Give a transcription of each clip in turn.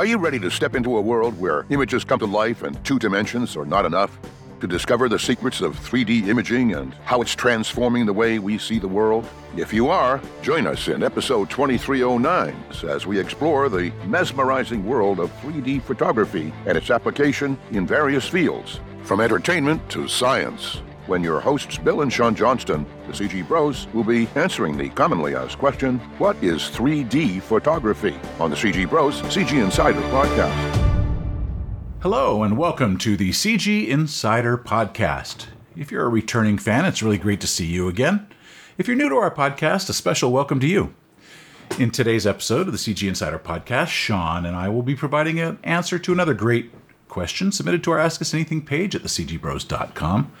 Are you ready to step into a world where images come to life and two dimensions are not enough? To discover the secrets of 3D imaging and how it's transforming the way we see the world? If you are, join us in episode 2309 as we explore the mesmerizing world of 3D photography and its application in various fields, from entertainment to science. When your hosts Bill and Sean Johnston, the CG Bros, will be answering the commonly asked question What is 3D photography? on the CG Bros CG Insider podcast. Hello, and welcome to the CG Insider Podcast. If you're a returning fan, it's really great to see you again. If you're new to our podcast, a special welcome to you. In today's episode of the CG Insider Podcast, Sean and I will be providing an answer to another great question submitted to our Ask Us Anything page at thecgbros.com.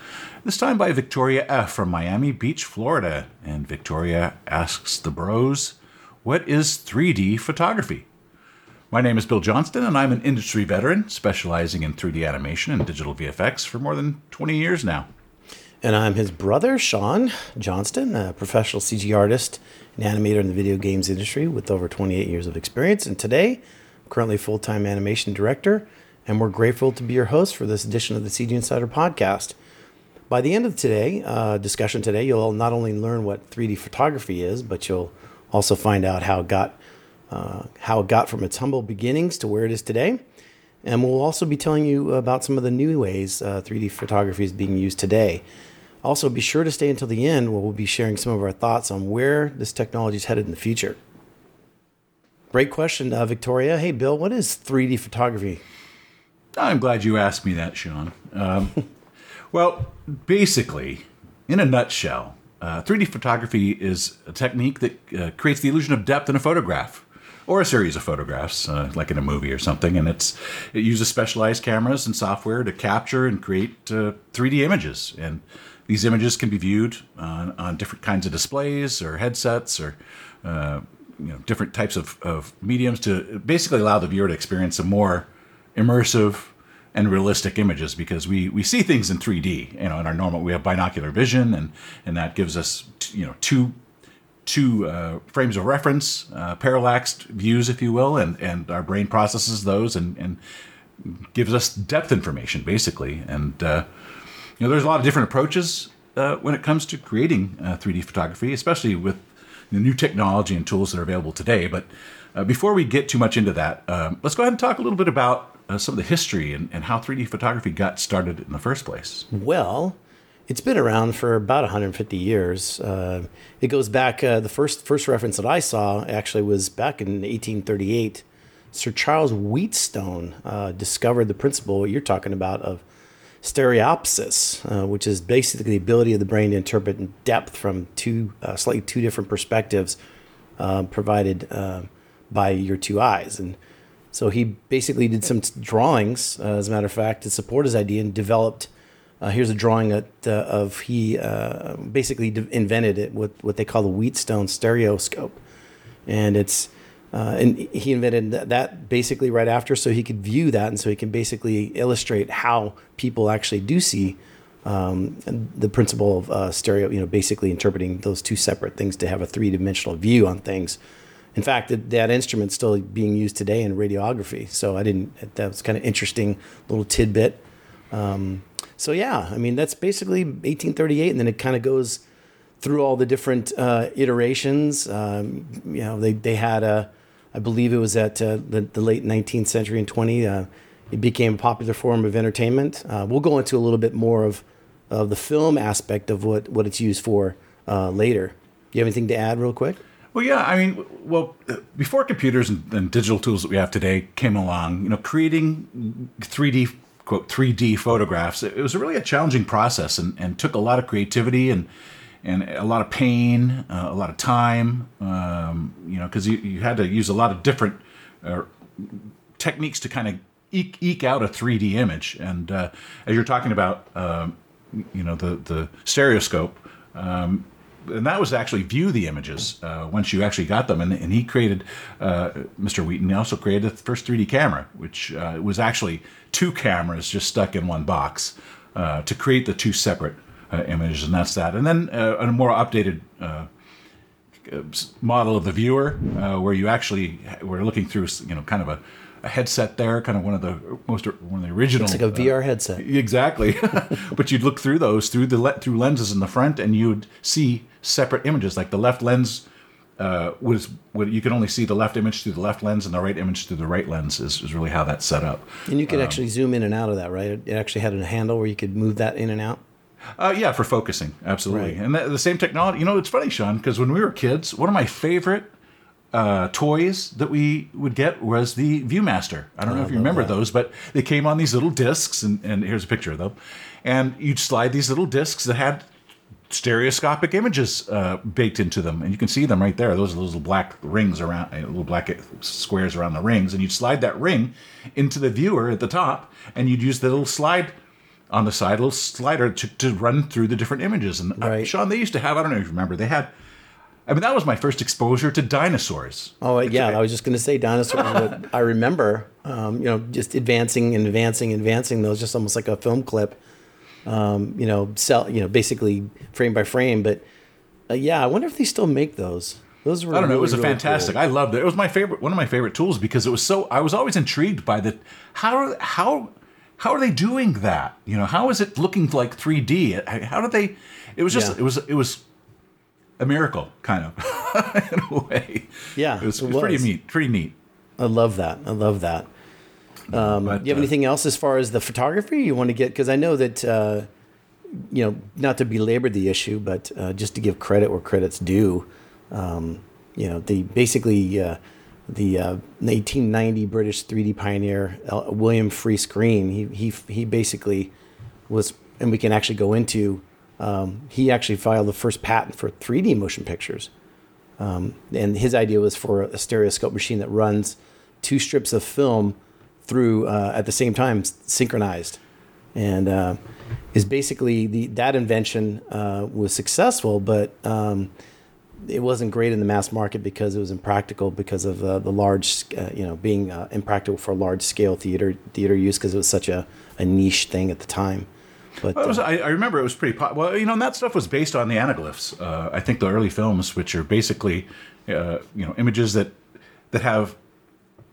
This time by Victoria F. from Miami Beach, Florida. And Victoria asks the bros, What is 3D photography? My name is Bill Johnston, and I'm an industry veteran specializing in 3D animation and digital VFX for more than 20 years now. And I'm his brother, Sean Johnston, a professional CG artist and animator in the video games industry with over 28 years of experience. And today, I'm currently full time animation director, and we're grateful to be your host for this edition of the CG Insider podcast. By the end of today, uh, discussion today, you'll not only learn what 3D photography is, but you'll also find out how it got uh, how it got from its humble beginnings to where it is today. And we'll also be telling you about some of the new ways uh, 3D photography is being used today. Also, be sure to stay until the end where we'll be sharing some of our thoughts on where this technology is headed in the future. Great question, uh, Victoria. Hey, Bill, what is 3D photography? I'm glad you asked me that, Sean. Um, well, basically, in a nutshell, uh, 3D photography is a technique that uh, creates the illusion of depth in a photograph or a series of photographs, uh, like in a movie or something. And it's it uses specialized cameras and software to capture and create 3D uh, images. And these images can be viewed on, on different kinds of displays or headsets or uh, you know different types of, of mediums to basically allow the viewer to experience a more immersive and realistic images because we, we see things in 3D. You know, in our normal we have binocular vision, and and that gives us you know two two uh, frames of reference, uh, parallaxed views, if you will, and, and our brain processes those and, and gives us depth information, basically. And, uh, you know, there's a lot of different approaches uh, when it comes to creating 3D uh, photography, especially with the new technology and tools that are available today. But uh, before we get too much into that, um, let's go ahead and talk a little bit about some of the history and, and how 3D photography got started in the first place. Well, it's been around for about 150 years. Uh, it goes back. Uh, the first first reference that I saw actually was back in 1838. Sir Charles Wheatstone uh, discovered the principle you're talking about of stereopsis, uh, which is basically the ability of the brain to interpret depth from two uh, slightly two different perspectives uh, provided by your two eyes. And so he basically did some drawings, as a matter of fact, to support his idea and developed uh, here's a drawing that, uh, of he uh, basically invented it with what they call the Wheatstone stereoscope, and it's uh, and he invented that basically right after, so he could view that, and so he can basically illustrate how people actually do see um, the principle of uh, stereo. You know, basically interpreting those two separate things to have a three dimensional view on things. In fact, that, that instrument's still being used today in radiography. So I didn't. That was kind of interesting little tidbit. Um, so yeah, I mean that's basically 1838, and then it kind of goes through all the different uh, iterations. Um, you know, they they had a, I believe it was at uh, the, the late 19th century and 20. Uh, it became a popular form of entertainment. Uh, we'll go into a little bit more of of the film aspect of what what it's used for uh, later. You have anything to add, real quick? Well, yeah. I mean, well, before computers and, and digital tools that we have today came along, you know, creating 3D quote 3D photographs. It was really a challenging process and, and took a lot of creativity and and a lot of pain, uh, a lot of time. Um, you know, because you, you had to use a lot of different uh, techniques to kind of eke, eke out a 3D image. And uh, as you're talking about, um, you know, the the stereoscope. Um, and that was actually view the images uh, once you actually got them. And, and he created, uh, Mr. Wheaton, he also created the first 3D camera, which uh, was actually two cameras just stuck in one box uh, to create the two separate uh, images, and that's that. And then uh, a more updated model of the viewer, where you actually were looking through, you know, kind of a a headset there, kind of one of the most one of the original. It's like a VR headset. Exactly, but you'd look through those through the le- through lenses in the front, and you'd see separate images. Like the left lens uh, was you can only see the left image through the left lens, and the right image through the right lens. Is, is really how that's set up. And you could actually zoom in and out of that, right? It actually had a handle where you could move that in and out. Uh, yeah, for focusing, absolutely. Right. And the, the same technology. You know, it's funny, Sean, because when we were kids, one of my favorite uh, toys that we would get was the ViewMaster. I don't know if you remember those, but they came on these little discs, and, and here's a picture of them. And you'd slide these little discs that had stereoscopic images uh, baked into them, and you can see them right there. Those are those little black rings around, uh, little black squares around the rings, and you'd slide that ring into the viewer at the top, and you'd use the little slide on the side, little slider to, to run through the different images. And uh, Sean, they used to have. I don't know if you remember. They had. I mean, that was my first exposure to dinosaurs. Oh yeah, I was just going to say dinosaurs. but I remember, um, you know, just advancing and advancing and advancing those, just almost like a film clip. Um, you know, sell, you know, basically frame by frame. But uh, yeah, I wonder if they still make those. Those were. I don't know. It really, was a fantastic. cool. I loved it. It was my favorite. One of my favorite tools because it was so. I was always intrigued by the how how how are they doing that? You know, how is it looking like 3D? How did they? It was just. Yeah. It was. It was a miracle, kind of, in a way. Yeah, It was, it was pretty neat. Pretty neat. I love that. I love that. Um, But, do you have uh, anything else as far as the photography you want to get? Because I know that, uh, you know, not to belabor the issue, but uh, just to give credit where credit's due, um, you know, the basically uh, the uh, 1890 British 3D pioneer uh, William Friese-Greene, he he he basically was, and we can actually go into. Um, he actually filed the first patent for 3D motion pictures. And his idea was for a stereoscope machine that runs two strips of film through uh, at the same time synchronized. And uh, is basically the that invention uh, was successful but um, it wasn't great in the mass market because it was impractical because of uh, the large uh, you know being uh, impractical for large scale theater theater use because it was such a, a niche thing at the time but Well, was, uh, I, I remember it was pretty pop- well. You know, and that stuff was based on the anaglyphs. Uh, I think the early films, which are basically, uh, you know, images that that have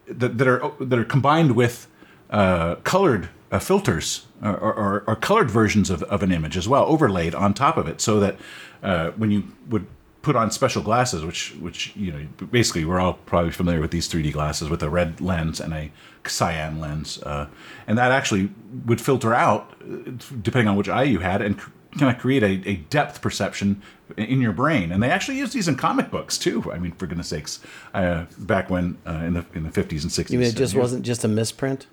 that, that are that are combined with uh, colored uh, filters or, or, or colored versions of, of an image as well, overlaid on top of it, so that uh, when you would put on special glasses, which which you know basically we're all probably familiar with these 3D glasses with a red lens and a cyan lens, uh, and that actually would filter out uh, depending on which eye you had and kind of create a, a depth perception in your brain. And they actually use these in comic books too. I mean, for goodness sakes, uh, back when uh, in the in the 50s and 60s. you mean it just wasn't just a misprint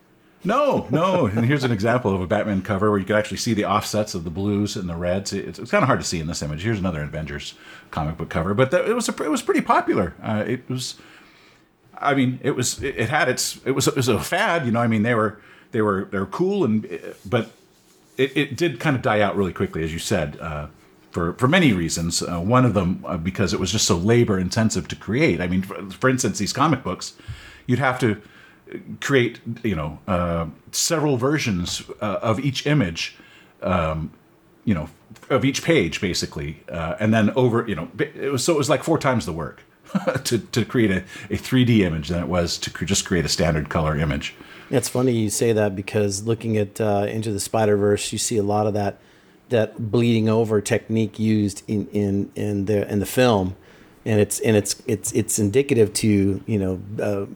no, no. And here's an example of a Batman cover where you could actually see the offsets of the blues and the reds. It's, it's kind of hard to see in this image. Here's another Avengers comic book cover, but that, it was a, it was pretty popular. Uh, it was, I mean, it was it, had its it was it was a fad. You know, I mean, they were they were they were cool and but it, it did kind of die out really quickly, as you said. Uh, for, for many reasons. Uh, one of them uh, because it was just so labor intensive to create. I mean, for, for instance, these comic books, you'd have to create you know uh, several versions uh, of each image um, you know of each page basically uh, and then over you know it was so it was like four times the work to, to create a, a 3d image than it was to just create a standard color image. It's funny you say that because looking at uh, Into the Spider Verse, you see a lot of that that bleeding over technique used in in in the in the film, and it's and it's it's it's indicative to you know uh,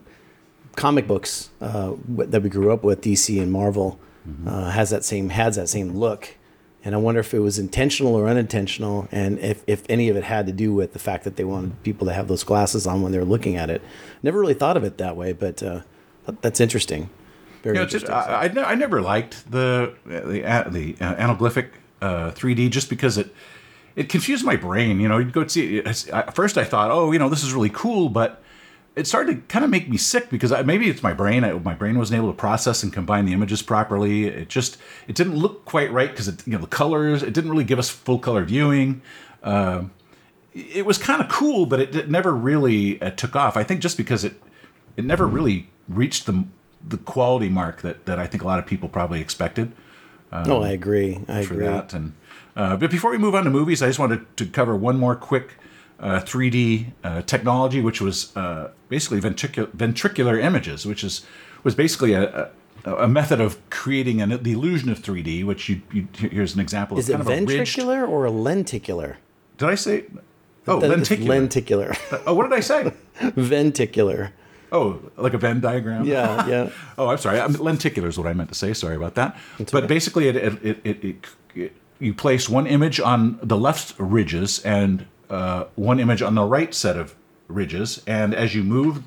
comic books uh, that we grew up with, DC and Marvel, uh, has that same has that same look. And I wonder if it was intentional or unintentional, and if, if any of it had to do with the fact that they wanted people to have those glasses on when they were looking at it. Never really thought of it that way, but uh, that's interesting. Very you know, just, interesting. I, I, I never liked the the a- the uh, anaglyphic uh, 3D just because it it confused my brain. You know, you'd go see it. First, I thought, oh, you know, this is really cool, but it started to kind of make me sick because I, maybe it's my brain. I, my brain wasn't able to process and combine the images properly. It just it didn't look quite right because it you know the colors. It didn't really give us full color viewing. Um, it was kind of cool, but it, it never really uh, took off. I think just because it it never really reached the the quality mark that that I think a lot of people probably expected no, I agree. I for agree. that. And uh, but before we move on to movies, I just wanted to cover one more quick uh, 3D uh, technology, which was uh, basically ventricu- ventricular images, which is was basically a, a, a method of creating an, the illusion of 3D. Which you, you here's an example Is of it a ridged- ventricular or a lenticular? Did I say? Oh, That- lenticular. Lenticular. oh, what did I say? Venticular. Oh, like a Venn diagram. Yeah, yeah. Oh, I'm sorry. I'm, lenticular is what I meant to say. Sorry about that. but basically, it, it, it, it you place one image on the left ridges and uh, one image on the right set of ridges, and as you move,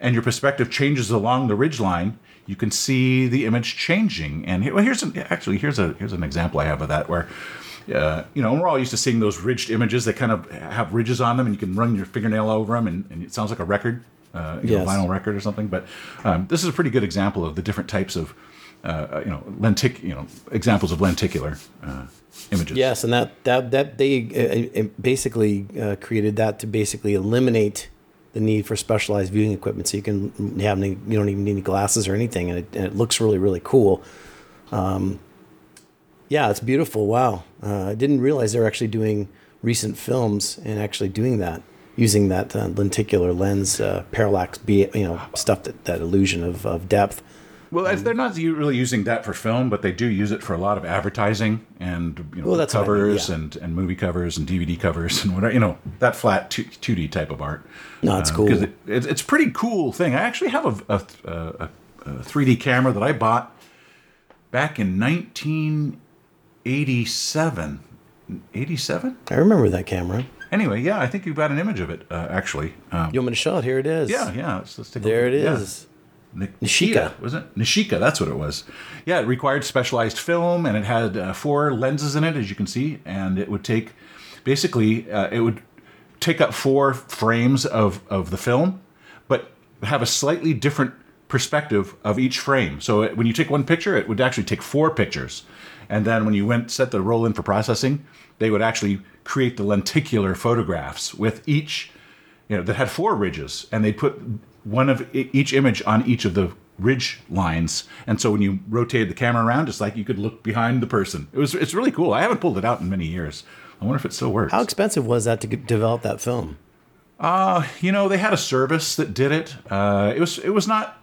and your perspective changes along the ridge line, you can see the image changing. And here, well, here's an, actually here's a here's an example I have of that where. Uh, you know, we're all used to seeing those ridged images. that kind of have ridges on them, and you can run your fingernail over them, and, and it sounds like a record, uh, you know, vinyl record or something. But um, this is a pretty good example of the different types of, uh, you know, lentic, you know, examples of lenticular uh, images. Yes, and that that that they uh, uh, basically uh, created that to basically eliminate the need for specialized viewing equipment, so you can have any, you don't even need any glasses or anything, and it, and it looks really really cool. Um, yeah, it's beautiful. Wow, I didn't realize they're actually doing recent films and actually doing that using that lenticular lens parallax, be you know stuff that that illusion of, of depth. Well, as they're not really using that for film, but they do use it for a lot of advertising and you know Well, that's what I mean, covers yeah. and, and movie covers and DVD covers and whatever. You know that flat two D type of art. No, it's Uh, cool. 'cause It, it's pretty cool thing. I actually have a, a, a, a 3D camera that I bought back in 1987. 87? I remember that camera. Anyway, yeah, I think you've got an image of it uh, actually. Um, You want me to show it? Here it is. yeah, yeah. Let's, let's take a There it is. Nishika, was it? Nishika, that's what it was. Yeah, it required specialized film, and it had uh, four lenses in it, as you can see, and it would take, basically, uh, it would take up four frames of of the film, but have a slightly different perspective of each frame. So it, when you take one picture, it would actually take four pictures, and then when you went set the roll in for processing, they would actually create the lenticular photographs with each you know, that had four ridges, and they put one of each image on each of the ridge lines. And so when you rotated the camera around, it's like you could look behind the person. It was it's really cool. I haven't pulled it out in many years. I wonder if it still works. How expensive was that to develop that film? Uh, you know, they had a service that did it. Uh, it was it was not.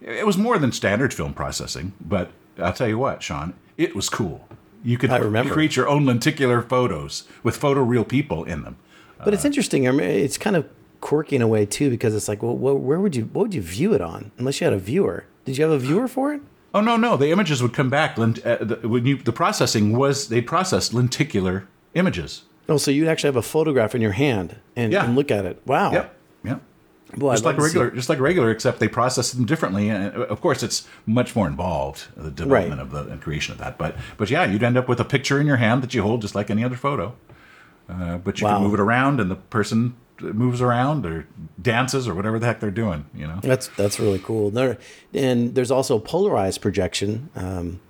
It was more than standard film processing, but I'll tell you what, Sean, it was cool. You could create your own lenticular photos with photoreal people in them. But it's interesting. I mean, it's kind of quirky in a way too, because it's like, well, wh- where would you what would you view it on? Unless you had a viewer. Did you have a viewer for it? Oh no, no, the images would come back. lent- Uh, the, when you the processing was they processed lenticular images. Oh, so you'd actually have a photograph in your hand and, Yeah. and look at it. Wow. Yep, yep. Boy, I'd just like regular, just like regular, except they process them differently. And uh, of course, it's much more involved the development Right. of the and creation of that. But but yeah, you'd end up with a picture in your hand that you hold just like any other photo. Uh, but you Wow. can move it around, and the person moves around or dances or whatever the heck they're doing. You know. That's that's really cool. There, and there's also polarized projection, um,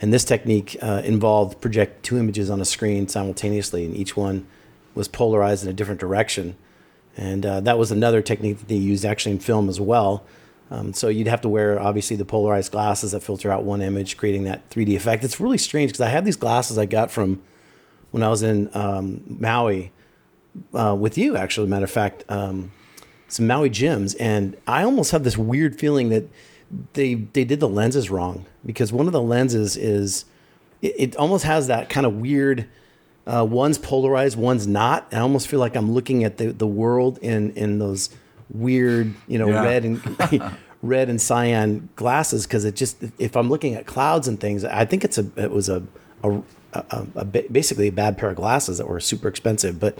and this technique uh, involved project two images on a screen simultaneously, and each one was polarized in a different direction. And uh, that was another technique that they used actually in film as well. Um, so you'd have to wear obviously the polarized glasses that filter out one image, creating that 3D effect. It's really strange because I had these glasses I got from when I was in um, Maui uh, with you, actually. Matter of fact, um, some Maui Jims, and I almost have this weird feeling that they they did the lenses wrong because one of the lenses is it, it almost has that kind of weird. Uh, one's polarized, one's not. I almost feel like I'm looking at the, the world in in those weird, you know, Yeah. red and red and cyan glasses because it just if I'm looking at clouds and things, I think it's a it was a a, a, a basically a bad pair of glasses that were super expensive, but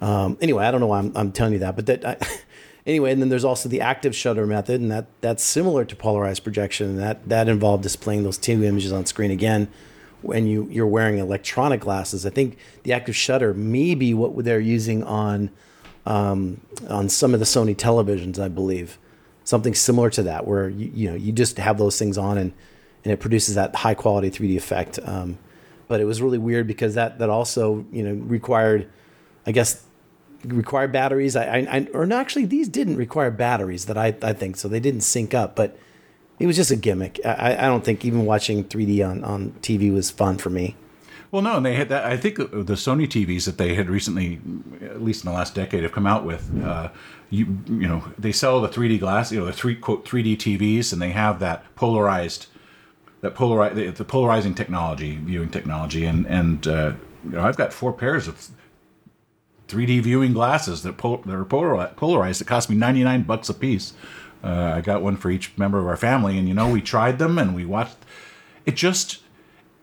um, anyway, I don't know why I'm, I'm telling you that, but that I, anyway. And then there's also the active shutter method, and that that's similar to polarized projection. And that that involved displaying those two images on screen again when you you're wearing electronic glasses. I think the active shutter may be what they're using on um, on some of the Sony televisions, I believe, something similar to that, where you you know you just have those things on and and it produces that high quality 3D effect. Um, but it was really weird because that that also you know required, I guess, required batteries. I, I, I or actually these didn't require batteries that I I think so they didn't sync up, but it was just a gimmick. I I don't think even watching 3D on on TV was fun for me. Well, no, and they had that. I think the Sony TVs that they had recently, at least in the last decade, have come out with. Uh, you you know, they sell the 3D glass, you know, the three quote 3D TVs, and they have that polarized, that polarize the, the polarizing technology, viewing technology, and and uh, you know, I've got four pairs of 3D viewing glasses that, pol- that are polarized. It cost me 99 bucks a piece. Uh, I got one for each member of our family, and you know, we tried them and we watched. It just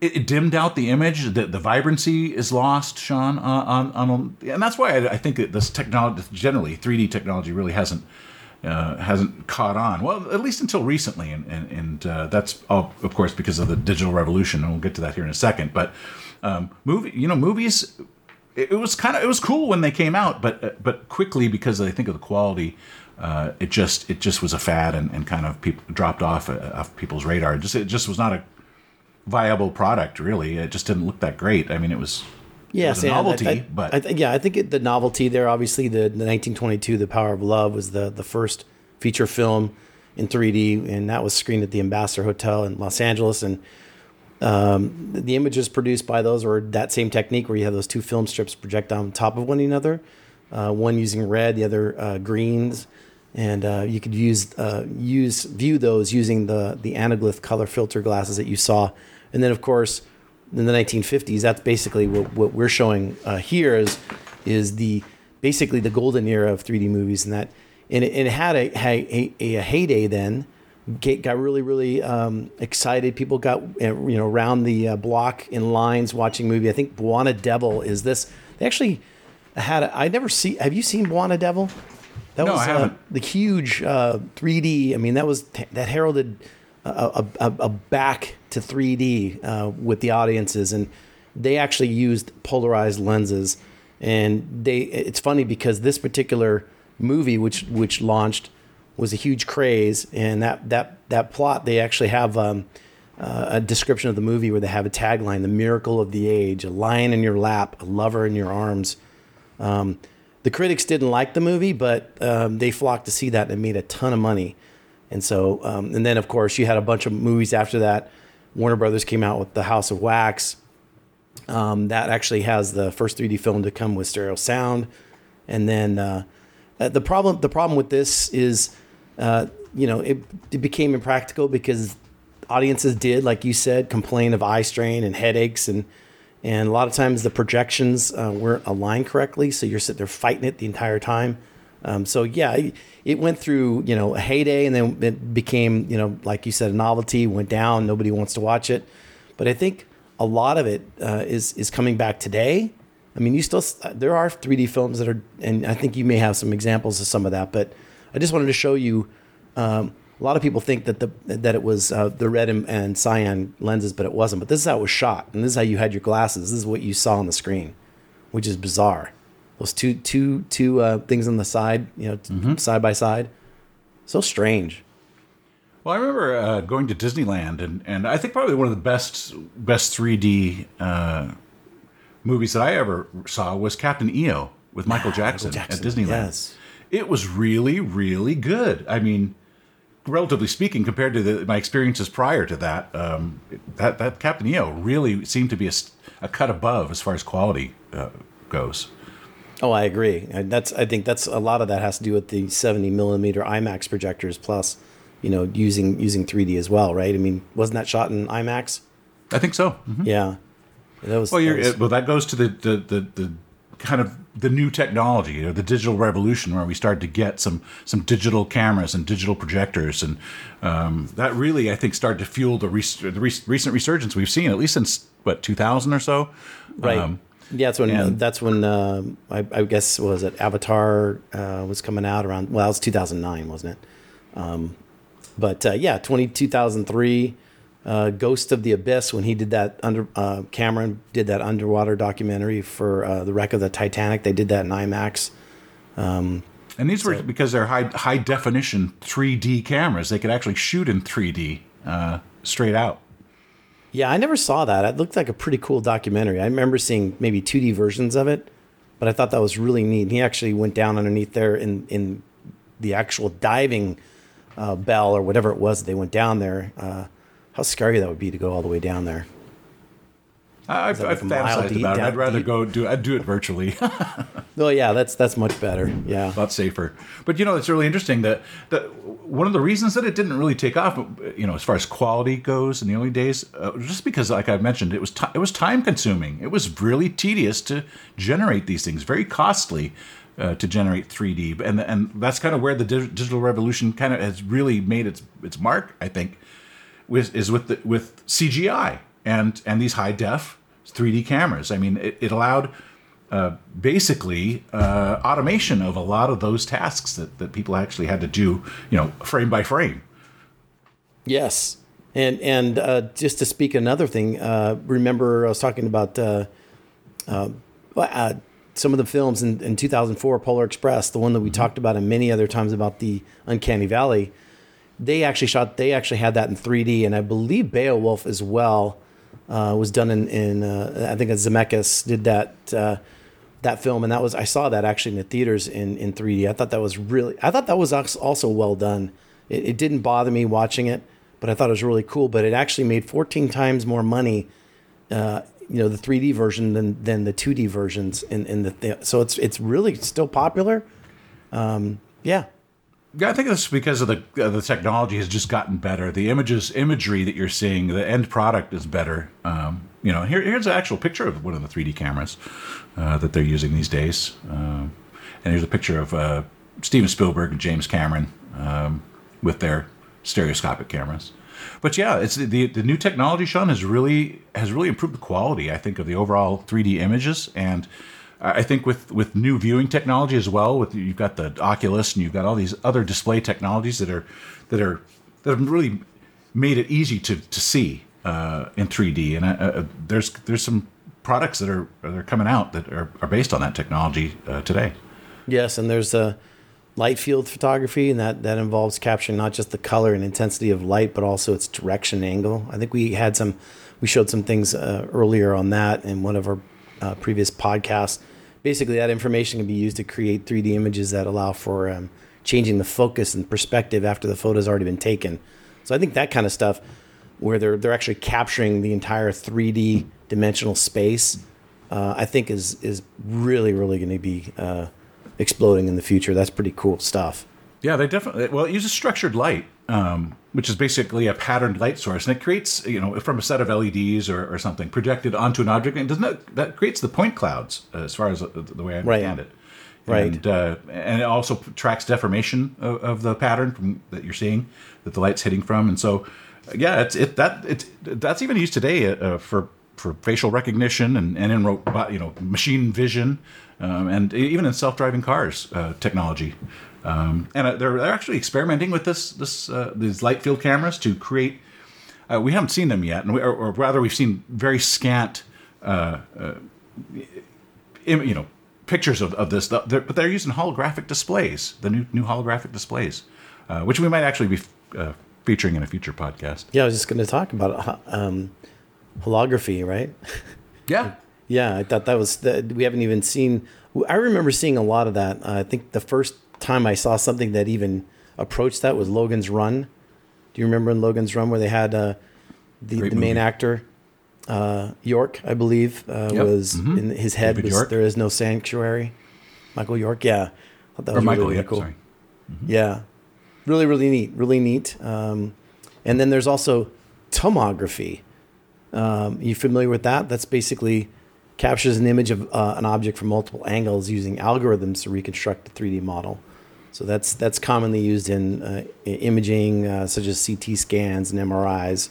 it, it dimmed out the image. The, the vibrancy is lost, Sean. Uh, on, on and that's why I, I think that this technology, generally 3D technology, really hasn't uh, hasn't caught on. Well, at least until recently, and and, and uh, that's all, of course because of the digital revolution, and we'll get to that here in a second. But um, movie, you know, movies. It, it was kind of it was cool when they came out, but uh, but quickly because I think of the quality, uh, it just it just was a fad and, and kind of people dropped off uh, off people's radar. It just it just was not a viable product really. It just didn't look that great. I mean, it was Yeah, it was a Sam, I- novelty, I, but I th- yeah, I think it, the novelty there. Obviously, the, the 1922, "The Power of Love," was the the first feature film in 3D, and that was screened at the Ambassador Hotel in Los Angeles. And um, the, images produced by those were that same technique where you have those two film strips project on top of one another, uh, one using red, the other uh, greens. And uh, you could use uh, use view those using the the anaglyph color filter glasses that you saw, and then of course in the 1950s. That's basically what, what we're showing uh, here is is the basically the golden era of 3D movies, and that and it, and it had a, a, a heyday then. Get, got really really um, excited. People got uh, you know around the uh, block in lines watching movie. I think Bwana Devil is this. They actually had. A, I never see. Have you seen Bwana Devil? That No, was I haven't. Uh, the huge uh, 3D. I mean, that was that heralded a, a, a back to 3D uh, with the audiences, and they actually used polarized lenses. And they, it's funny because this particular movie, which which launched, was a huge craze, and that that that plot they actually have. Um, uh, a description of the movie where they have a tagline: "The miracle of the age, a lion in your lap, a lover in your arms." Um, the critics didn't like the movie, but um, they flocked to see that and made a ton of money. And so, um, and then of course, you had a bunch of movies after that. Warner Brothers came out with The House of Wax. Um, that actually has the first 3D film to come with stereo sound. And then uh, uh, the problem, the problem with this is, uh, you know, it, it became impractical because audiences did, like you said, complain of eye strain and headaches and and a lot of times the projections uh, weren't aligned correctly, so you're sitting there fighting it the entire time. Um, so yeah, it, went through you know a heyday, and then it became you know like you said a novelty. Went down, nobody wants to watch it. But I think a lot of it uh, is is coming back today. I mean, you still there are 3D films that are, and I think you may have some examples of some of that. But I just wanted to show you. Um, a lot of people think that the that it was uh, the red and, and cyan lenses, but it wasn't. But this is how it was shot, and this is how you had your glasses. This is what you saw on the screen, which is bizarre. Those two two two uh, things on the side, you know, t- side by side, so strange. Well, I remember uh, going to Disneyland, and, and I think probably one of the best best 3D uh, movies that I ever saw was Captain EO with Michael Jackson, Jackson, at Disneyland. yes. It was really, really good. I mean, relatively speaking, compared to the, my experiences prior to that, um, that that Captain EO really seemed to be a cut above as far as quality uh, goes. Oh, I agree. That's I think that's a lot of that has to do with the 70 millimeter IMAX projectors, plus you know using using 3D as well, right? I mean, wasn't that shot in IMAX? I think so. Mhm. Yeah, that was. Well, that was- well, that goes to the, the, the, the kind of the new technology or the digital revolution where we started to get some some digital cameras and digital projectors and um, that really I think started to fuel the, res- the re- recent resurgence we've seen at least since what 2000 or so right. Um, yeah, that's when and- that's when uh, I, I guess was it Avatar uh, was coming out around. Well, it was 2009, wasn't it? Um, but uh, yeah, 20, 2003, uh, Ghost of the Abyss when he did that under uh, Cameron did that underwater documentary for uh, the wreck of the Titanic. They did that in IMAX. and these were because they're high high definition 3D cameras they could actually shoot in 3D uh, straight out Yeah, I never saw that. It looked like a pretty cool documentary. I remember seeing maybe 2D versions of it, but I thought that was really neat. He actually went down underneath there in in the actual diving uh, bell or whatever it was. That they went down there. How scary that would be to go all the way down there. That I've like mile fantasized deep, about it. I'd rather deep? go do. I'd do it virtually. well, yeah, that's that's much better. Yeah. a lot safer. But you know, it's really interesting that that one of the reasons that it didn't really take off, you know, as far as quality goes in the early days, uh, just because, like I mentioned, it was ti it was time consuming. It was really tedious to generate these things, very costly. Uh, to generate 3D, and and that's kind of where the dig- digital revolution kind of has really made its its mark. I think, with is with the, with CGI and and these high def 3D cameras. I mean, it, it allowed uh, basically uh, automation of a lot of those tasks that, that people actually had to do, you know, frame by frame. Yes, and and uh, just to speak another thing, uh, remember I was talking about uh, uh, uh, some of the films in, in 2004, Polar Express, the one that we talked about, and many other times about the Uncanny Valley. They actually shot. They actually had that in 3D, and I believe Beowulf as well uh, was done in. in uh, I think Zemeckis did that. Uh, that film and that was I saw that actually in the theaters in, in 3D. I thought that was really I thought that was also well done. It, it didn't bother me watching it, but I thought it was really cool. But it actually made 14 times more money, uh, you know, the 3D version than than the 2D versions in in the th- so it's it's really still popular. Um, yeah, Yeah, I think that's because of the uh, the technology has just gotten better. The images, imagery that you're seeing, the end product is better. Um, you know, here, here's an actual picture of one of the 3D cameras uh, that they're using these days, um, and here's a picture of uh, Steven Spielberg and James Cameron um, with their stereoscopic cameras. But yeah, it's the the new technology, Sean, has really has really improved the quality. I think of the overall 3D images and. I think with with new viewing technology as well, with you've got the Oculus and you've got all these other display technologies that are that are that have really made it easy to to see uh, in 3D. And uh, uh, there's there's some products that are that are coming out that are, are based on that technology uh, today. yes, and there's a light field photography, and that that involves capturing not just the color and intensity of light, but also its direction angle. I think we had some, we showed some things uh, earlier on that in one of our uh, previous podcasts. Basically, that information can be used to create 3D images that allow for um, changing the focus and perspective after the photo's already been taken. So I think that kind of stuff, where they're they're actually capturing the entire 3D dimensional space, uh, I think is is really really going to be uh, exploding in the future. That's pretty cool stuff. Yeah, they definitely. Well, it uses structured light, um, which is basically a patterned light source, and it creates, you know, from a set of LEDs or, or something projected onto an object, and doesn't that, that creates the point clouds, uh, as far as the, the way I Right. understand it. Right. And, uh, and it also tracks deformation of, of the pattern from, that you're seeing that the light's hitting from, and so yeah, it's it that it's that's even used today uh, for for facial recognition and and in robot, you know machine vision, um, and even in self-driving cars uh, technology. Um, and uh, they're, they're actually experimenting with this this uh, these light field cameras to create. Uh, we haven't seen them yet, and we, or, or rather, we've seen very scant, uh, uh, im- you know, pictures of, of this. They're, but they're using holographic displays, the new new holographic displays, uh, which we might actually be uh, featuring in a future podcast. Yeah, I was just going to talk about um, holography, right? Yeah, Yeah, I thought that was that we haven't even seen. I remember seeing a lot of that. Uh, I think the first time I saw something that even approached that was Logan's Run. Do you remember in Logan's Run where they had uh, the, Great the main actor uh, York, I believe, uh, Yep. was in his head David was York. "There is no sanctuary." Michael York, yeah, I thought that or was Michael. really, yeah, really cool. sorry. Yeah, really, really neat, really neat. Um, and then there's also tomography. Um, you familiar with that? That's basically captures an image of uh, an object from multiple angles using algorithms to reconstruct a 3D model. So that's that's commonly used in uh, imaging, uh, such as CT scans and MRIs.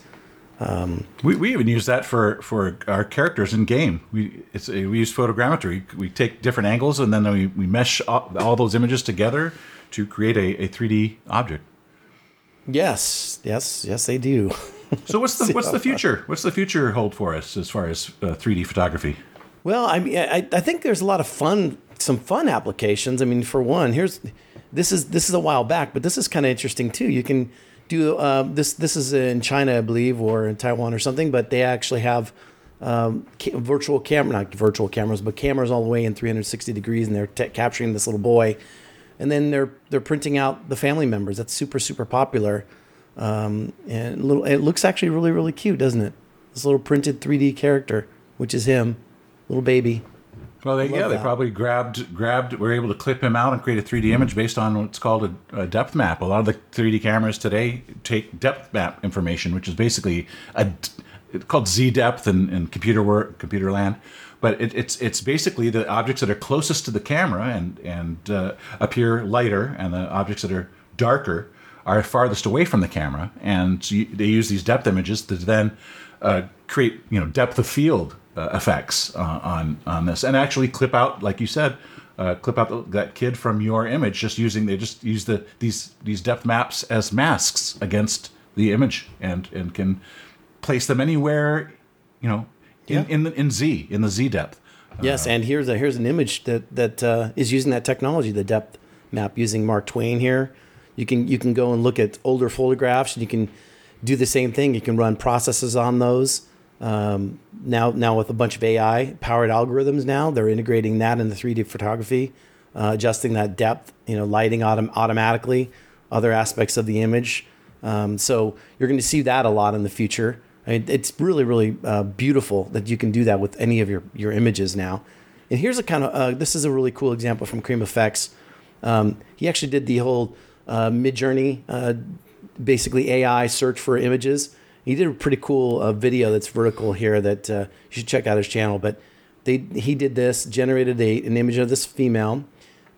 We, we even use that for, for our characters in game. We it's we use photogrammetry. We take different angles and then we, we mesh all, all those images together to create a, a 3D object. Yes, yes, yes, they do. So what's the what's the future? What's the future hold for us as far as uh, 3D photography? Well, I mean, I, I think there's a lot of fun, some fun applications. I mean, for one, here's this is this is a while back, but this is kind of interesting too. You can do uh, this. This is in China, I believe, or in Taiwan or something. But they actually have um, ca- virtual camera, not virtual cameras, but cameras all the way in 360 degrees, and they're t- capturing this little boy, and then they're they're printing out the family members. That's super super popular, um, and little. It looks actually really really cute, doesn't it? This little printed 3D character. which is him, little baby. Well, they, yeah, they that. probably grabbed grabbed were able to clip him out and create a 3D image based on what's called a, a depth map. A lot of the 3D cameras today take depth map information, which is basically a it's called Z depth in, in computer work, computer land. But it, it's it's basically the objects that are closest to the camera and and uh, appear lighter, and the objects that are darker are farthest away from the camera. And so you, they use these depth images to then uh, create you know depth of field uh, effects uh, on on this, and actually clip out, like you said, uh, clip out the, that kid from your image, just using they just use the these these depth maps as masks against the image, and and can place them anywhere, you know, in Yeah. in, the, in Z in the Z depth. Yes, and here's a here's an image that that uh, is using that technology, the depth map using Mark Twain here. You can you can go and look at older photographs, and you can do the same thing. You can run processes on those. Um, now now with a bunch of AI powered algorithms, now they're integrating that into 3D photography, uh, adjusting that depth, you know, lighting autom- automatically, other aspects of the image. Um, so you're going to see that a lot in the future. I mean, it's really, really uh, beautiful that you can do that with any of your, your images now. And here's a kind of uh, this is a really cool example from Cream Effects. Um, he actually did the whole uh, Midjourney, uh, basically AI search for images. He did a pretty cool uh, video that's vertical here that uh, you should check out his channel. But they he did this, generated a, an image of this female,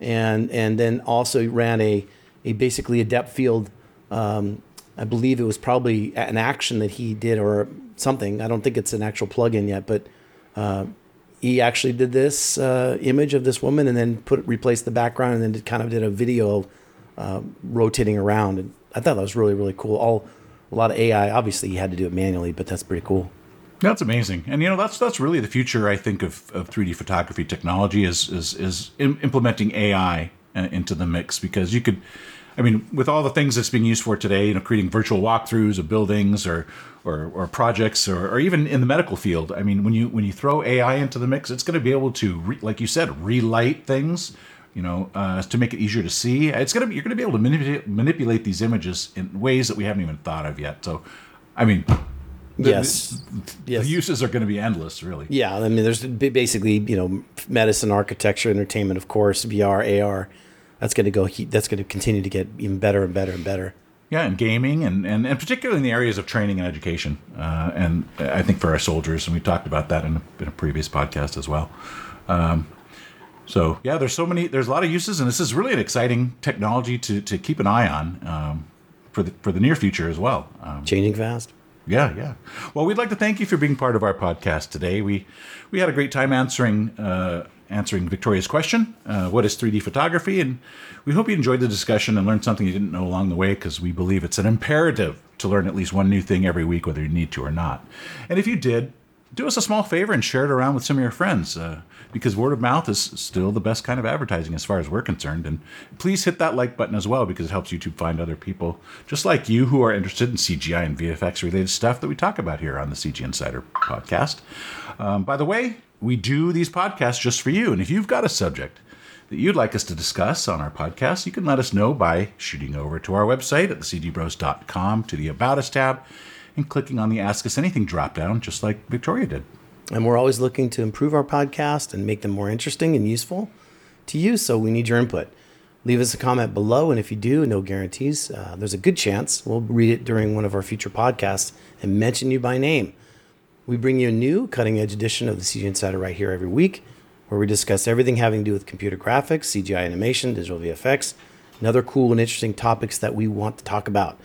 and and then also ran a a basically a depth field. Um, I believe it was probably an action that he did or something. I don't think it's an actual plugin yet, but uh, he actually did this uh, image of this woman and then put replaced the background and then kind of did a video uh, rotating around. And I thought that was really really cool. All a lot of AI. Obviously, he had to do it manually, but that's pretty cool. That's amazing, and you know that's that's really the future. I think of, of 3D photography technology is is is im- implementing AI uh, into the mix because you could, I mean, with all the things that's being used for today, you know, creating virtual walkthroughs of buildings or or, or projects or, or even in the medical field. I mean, when you when you throw AI into the mix, it's going to be able to, re, like you said, relight things. You know, uh, to make it easier to see. It's gonna be you're gonna be able to manipulate manipulate these images in ways that we haven't even thought of yet. So, I mean, the- Yes. the Yes. uses are going to be endless, really. Yeah, I mean, there's basically you know medicine, architecture, entertainment, of course, VR, AR. That's going to go. That's going to continue to get even better and better and better. Yeah, and gaming, and, and, and particularly in the areas of training and education. Uh, and I think for our soldiers, and we talked about that in a, in a previous podcast as well. Um, so, yeah, there's so many, there's a lot of uses, and this is really an exciting technology to, to keep an eye on um, for, the, for the near future as well. Um, Changing fast. yeah, yeah. Well, we'd like to thank you for being part of our podcast today. We we had a great time answering uh, answering Victoria's question, uh, "What is 3D photography?" And we hope you enjoyed the discussion and learned something you didn't know along the way, because we believe it's an imperative to learn at least one new thing every week, whether you need to or not. And if you did, do us a small favor and share it around with some of your friends, uh, because word of mouth is still the best kind of advertising as far as we're concerned. And please hit that like button as well, because it helps YouTube find other people just like you who are interested in CGI and VFX related stuff that we talk about here on the CG Insider podcast. Um, by the way, we do these podcasts just for you. And if you've got a subject that you'd like us to discuss on our podcast, you can let us know by shooting over to our website at thecgbros.com to the About Us tab and clicking on the Ask Us Anything drop down, just like Victoria did. And we're always looking to improve our podcast and make them more interesting and useful to you. So we need your input. Leave us a comment below. And if you do, no guarantees, uh, there's a good chance we'll read it during one of our future podcasts and mention you by name. We bring you a new cutting edge edition of the CG Insider right here every week, where we discuss everything having to do with computer graphics, CGI animation, digital VFX, and other cool and interesting topics that we want to talk about.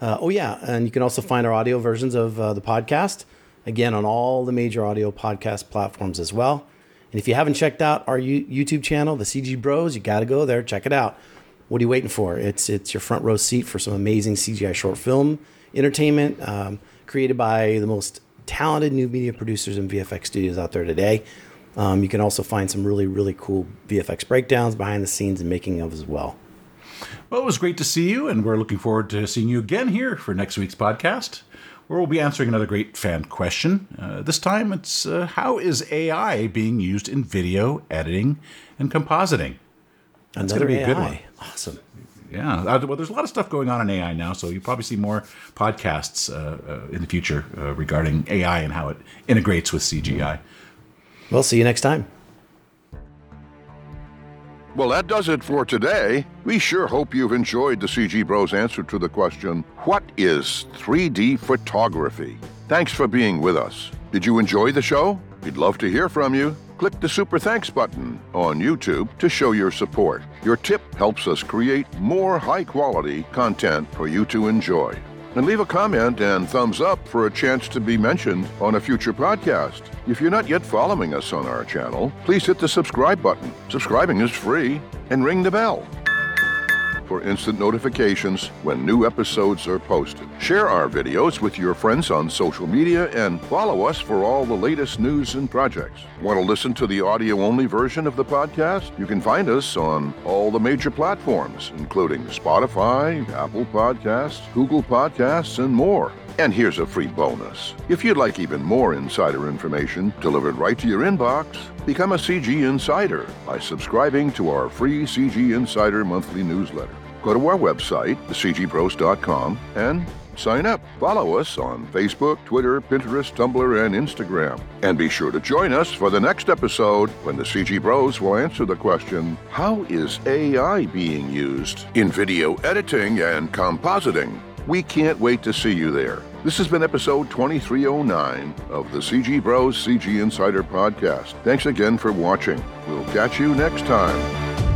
Uh, oh, yeah. And you can also find our audio versions of uh, the podcast, again, on all the major audio podcast platforms as well. And if you haven't checked out our YouTube channel, the CG Bros, you got to go there, check it out. What are you waiting for? It's, it's your front row seat for some amazing CGI short film entertainment um, created by the most talented new media producers and VFX studios out there today. Um, you can also find some really, really cool VFX breakdowns behind the scenes and making of as well. Well, it was great to see you, and we're looking forward to seeing you again here for next week's podcast, where we'll be answering another great fan question. Uh, this time it's uh, How is AI being used in video editing and compositing? That's going to be a good one. Awesome. Yeah. Uh, well, there's a lot of stuff going on in AI now, so you'll probably see more podcasts uh, uh, in the future uh, regarding AI and how it integrates with CGI. We'll see you next time. Well, that does it for today. We sure hope you've enjoyed the CG Bros answer to the question What is 3D photography? Thanks for being with us. Did you enjoy the show? We'd love to hear from you. Click the Super Thanks button on YouTube to show your support. Your tip helps us create more high quality content for you to enjoy. And leave a comment and thumbs up for a chance to be mentioned on a future podcast. If you're not yet following us on our channel, please hit the subscribe button. Subscribing is free and ring the bell for instant notifications when new episodes are posted. Share our videos with your friends on social media and follow us for all the latest news and projects. Want to listen to the audio only version of the podcast? You can find us on all the major platforms, including Spotify, Apple Podcasts, Google Podcasts, and more. And here's a free bonus. If you'd like even more insider information delivered right to your inbox, become a CG Insider by subscribing to our free CG Insider monthly newsletter. Go to our website, thecgbros.com, and sign up. Follow us on Facebook, Twitter, Pinterest, Tumblr, and Instagram. And be sure to join us for the next episode when the CG Bros will answer the question How is AI being used in video editing and compositing? We can't wait to see you there. This has been episode 2309 of the CG Bros CG Insider Podcast. Thanks again for watching. We'll catch you next time.